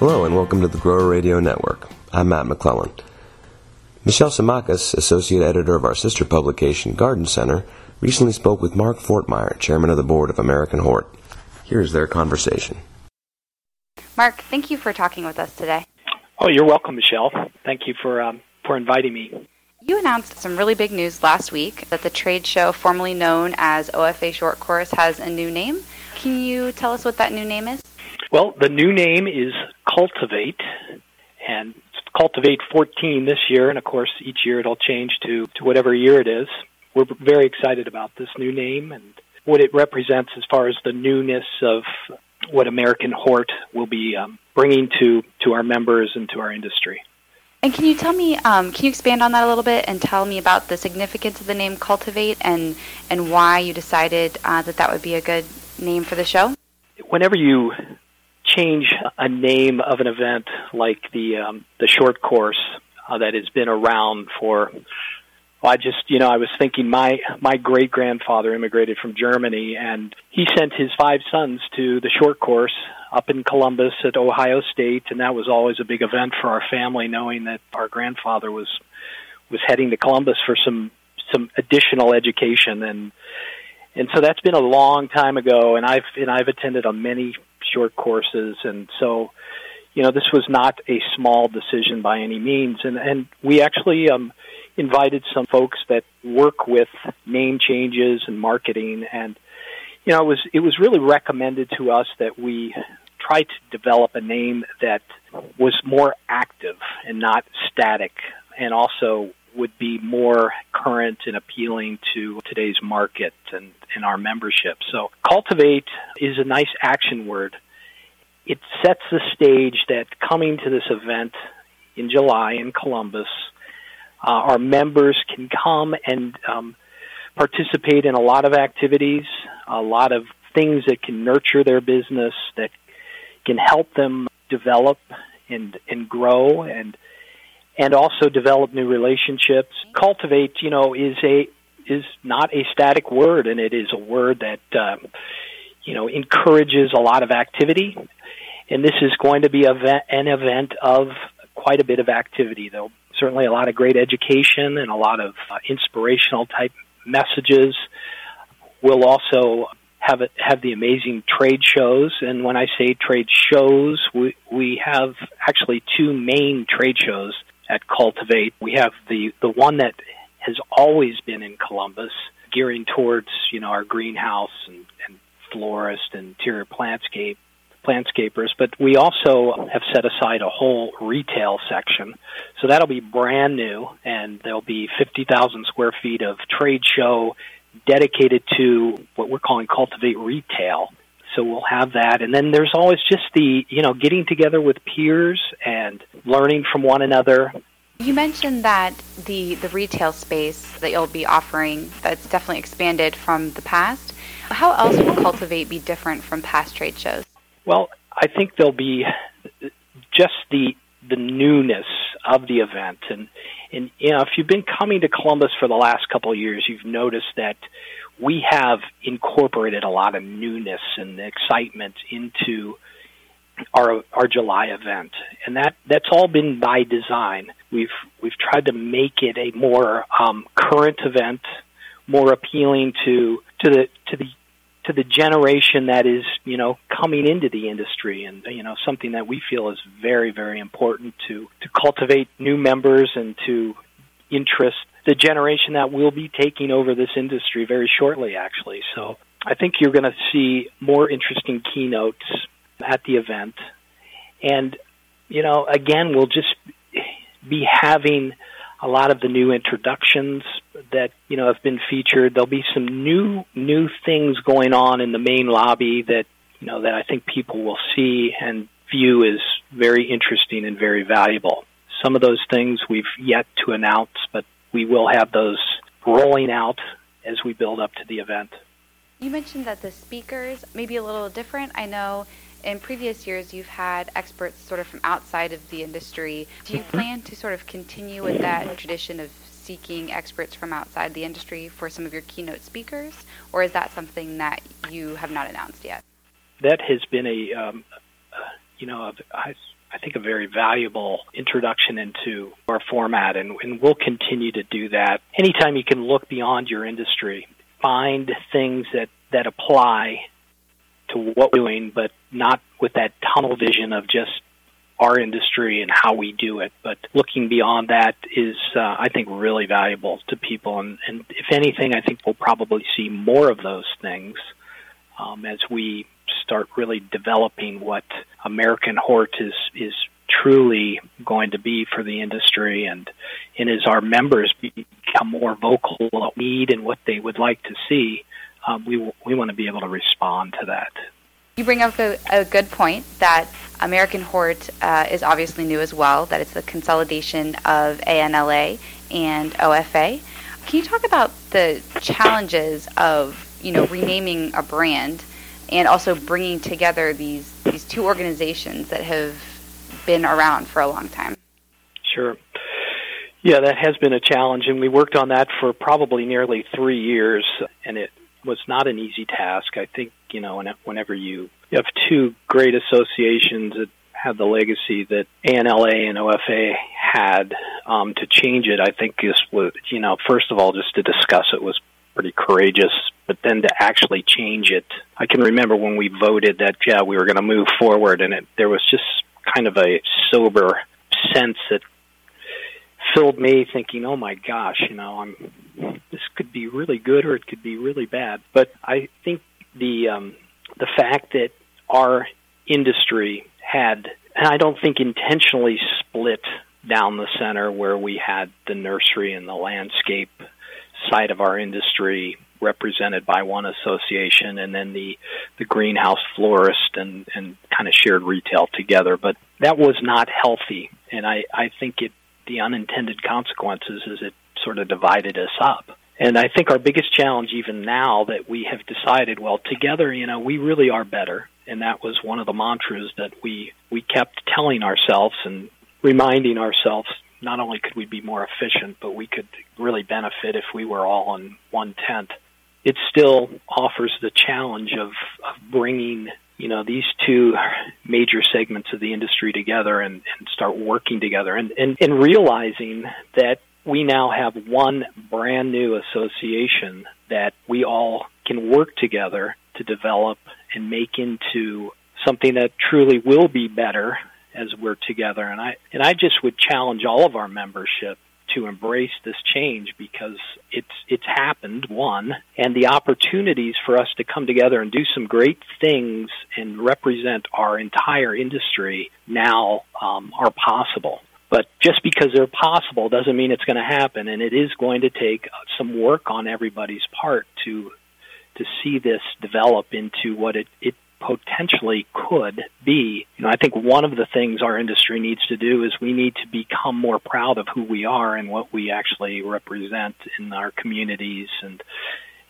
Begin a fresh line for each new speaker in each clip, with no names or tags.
Hello and welcome to the Grower Radio Network. I'm Matt McClellan. Michelle Simakis, associate editor of our sister publication, Garden Center, recently spoke with Mark Foertmeyer, chairman of the board of American Hort. Here's their conversation.
Mark, thank you for talking with us today.
Oh, you're welcome, Michelle. Thank you for um, for inviting me.
You announced some really big news last week that the trade show, formerly known as OFA Short Course, has a new name. Can you tell us what that new name is?
Well, the new name is Cultivate, and Cultivate 14 this year, and of course, each year it'll change to, to whatever year it is. We're very excited about this new name and what it represents as far as the newness of what American Hort will be um, bringing to, to our members and to our industry.
And can you tell me, um, can you expand on that a little bit and tell me about the significance of the name Cultivate and, and why you decided uh, that that would be a good name for the show?
Whenever you change a name of an event like the um, the short course uh, that has been around for well, I just you know I was thinking my my great grandfather immigrated from Germany and he sent his five sons to the short course up in Columbus at Ohio State and that was always a big event for our family knowing that our grandfather was was heading to Columbus for some some additional education. And and so that's been a long time ago and I've and I've attended on many short courses, and so you know this was not a small decision by any means. And and we actually um, invited some folks that work with name changes and marketing, and you know it was it was really recommended to us that we try to develop a name that was more active and not static, and also would be more current and appealing to today's market and, and our membership. So cultivate is a nice action word. It sets the stage that coming to this event in July in Columbus, uh, our members can come and um, participate in a lot of activities, a lot of things that can nurture their business, that can help them develop and and grow and and also develop new relationships. Cultivate, you know, is a is not a static word, and it is a word that um, you know encourages a lot of activity. And this is going to be an event of quite a bit of activity, though. Certainly, a lot of great education and a lot of uh, inspirational type messages. We'll also have have the amazing trade shows, and when I say trade shows, we we have actually two main trade shows at Cultivate. We have the the one that has always been in Columbus, gearing towards you know our greenhouse and, and florist and interior plantscape landscapers, but we also have set aside a whole retail section. So that'll be brand new, and there'll be 50,000 square feet of trade show dedicated to what we're calling Cultivate Retail so we'll have that. And then there's always just the you know getting together with peers and learning from one another.
You mentioned that the the retail space that you'll be offering that's definitely expanded from the past. How else will cultivate be different from past trade shows?
Well i think there'll be just the the newness of the event and and you know if you've been coming to columbus for the last couple of years you've noticed that we have incorporated a lot of newness and excitement into our our July event, and that that's all been by design. We've we've tried to make it a more um, current event, more appealing to to the to the to the generation that is you know coming into the industry, and you know something that we feel is very very important to to cultivate new members and to interest the generation that will be taking over this industry very shortly, actually. So I think you're going to see more interesting keynotes at the event. And, you know, again, we'll just be having a lot of the new introductions that, you know, have been featured. There'll be some new, new things going on in the main lobby that, you know, that I think people will see and view as very interesting and very valuable. Some of those things we've yet to announce, but we will have those rolling out as we build up to the event.
You mentioned that the speakers may be a little different. I know in previous years you've had experts sort of from outside of the industry. Do you plan to sort of continue with that tradition of seeking experts from outside the industry for some of your keynote speakers, or is that something that you have not announced yet?
That has been a, um, uh, you know, I I think, a very valuable introduction into our format, and, and we'll continue to do that. Anytime you can look beyond your industry, find things that, that apply to what we're doing, but not with that tunnel vision of just our industry and how we do it. But looking beyond that is, uh, I think, really valuable to people. And, and if anything, I think we'll probably see more of those things um, as we start really developing what American Hort is is truly going to be for the industry and and as our members become more vocal about need and what they would like to see um, we we want to be able to respond to that
you bring up a, a good point that American Hort uh, is obviously new as well, that it's the consolidation of ANLA and OFA. Can you talk about the challenges of, you know, renaming a brand and also bringing together these, these two organizations that have been around for a long time?
Sure. Yeah, that has been a challenge, and we worked on that for probably nearly three years, and it was not an easy task. I think you know whenever you have two great associations that had the legacy that ANLA and OFA had um, to change it, I think is was you know first of all just to discuss it was pretty courageous, but then to actually change it, I can remember when we voted that yeah we were going to move forward, and it, there was just kind of a sober sense that filled me thinking, oh my gosh, you know, I'm this could be really good or it could be really bad. But I think the um, the fact that our industry had, and I don't think intentionally split down the center where we had the nursery and the landscape side of our industry represented by one association and then the the greenhouse florist and and kind of shared retail together but that was not healthy and i i think it the unintended consequences is it sort of divided us up and I think our biggest challenge, even now that we have decided, well, together, you know, we really are better. And that was one of the mantras that we, we kept telling ourselves and reminding ourselves not only could we be more efficient, but we could really benefit if we were all in one tent. It still offers the challenge of, of bringing you know these two major segments of the industry together and, and start working together and, and, and realizing that we now have one brand new association that we all can work together to develop and make into something that truly will be better as we're together. And I and I just would challenge all of our membership to embrace this change because it's it's happened one and the opportunities for us to come together and do some great things and represent our entire industry now um, are possible. But just because they're possible doesn't mean it's going to happen, and it is going to take some work on everybody's part to to see this develop into what it, it potentially could be. You know, I think one of the things our industry needs to do is we need to become more proud of who we are and what we actually represent in our communities and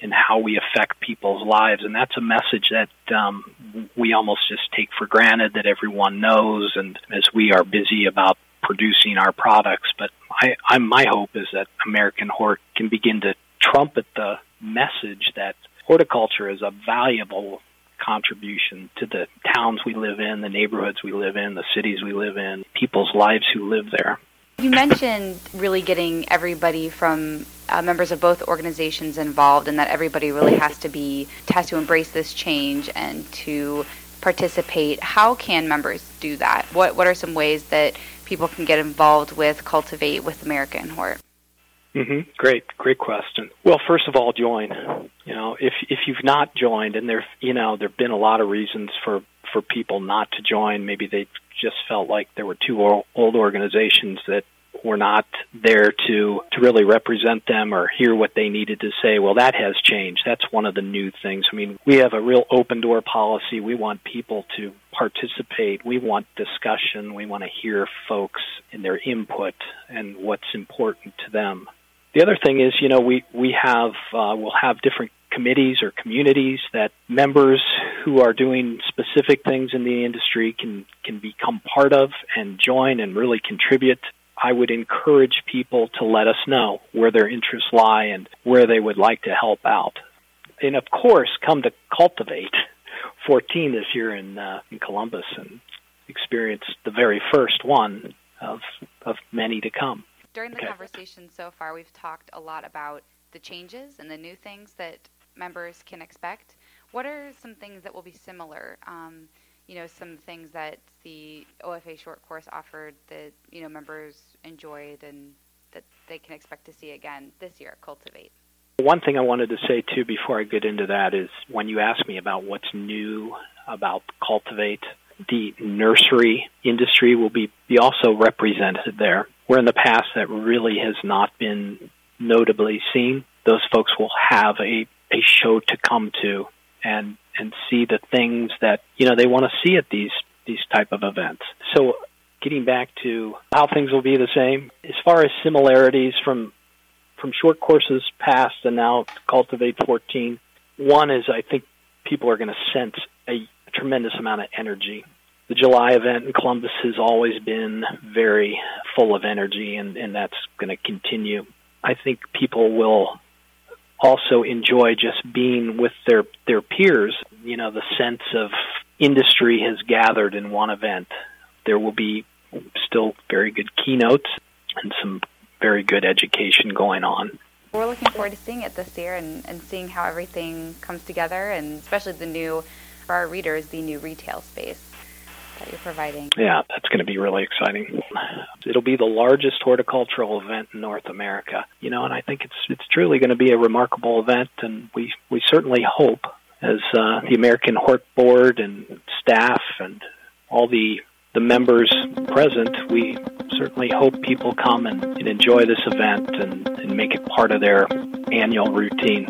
and how we affect people's lives. And that's a message that um, we almost just take for granted that everyone knows. And as we are busy about producing our products. But I, I my hope is that American Hort can begin to trumpet the message that horticulture is a valuable contribution to the towns we live in, the neighborhoods we live in, the cities we live in, people's lives who live there.
You mentioned really getting everybody from uh, members of both organizations involved, and that everybody really has to be has to embrace this change and to participate. How can members do that? What What are some ways that people can get involved with Cultivate with American Hort?
Mm-hmm. Great, great question. Well, first of all, join. You know, if if you've not joined, and there, you know, there've been a lot of reasons for for people not to join. Maybe they just felt like there were two old organizations that were not there to to really represent them or hear what they needed to say. Well, that has changed. That's one of the new things. I mean, we have a real open door policy. We want people to participate. We want discussion. We want to hear folks and their input and what's important to them. The other thing is, you know, we we have uh, we'll have different committees or communities that members who are doing specific things in the industry can can become part of and join and really contribute I would encourage people to let us know where their interests lie and where they would like to help out. And of course, come to Cultivate 14 this year in, uh, in Columbus and experience the very first one of of many to come.
During the okay. conversation so far, we've talked a lot about the changes and the new things that members can expect. What are some things that will be similar? Um, you know, some things that the OFA short course offered that you know members enjoyed and that they can expect to see again this year. Cultivate.
One thing I wanted to say too before I get into that is when you ask me about what's new about Cultivate, the nursery industry will be, be also represented there. Where in the past that really has not been notably seen, those folks will have a, a show to come to and and see the things that you know they want to see at these these type of events. So getting back to how things will be the same as far as similarities from from short courses past and now cultivate 14 one is i think people are going to sense a, a tremendous amount of energy the july event in columbus has always been very full of energy and, and that's going to continue. I think people will also enjoy just being with their their peers. You know the sense of industry has gathered in one event. There will be still very good keynotes and some very good education going on.
We're looking forward to seeing it this year and, and seeing how everything comes together, and especially the new, for our readers, the new retail space that you're providing.
Yeah, that's going to be really exciting. It'll be the largest horticultural event in North America, you know, and I think it's it's truly going to be a remarkable event, and we we certainly hope as uh, the American Hort Board and staff and all the the members present, we certainly hope people come and, and enjoy this event and, and make it part of their annual routine.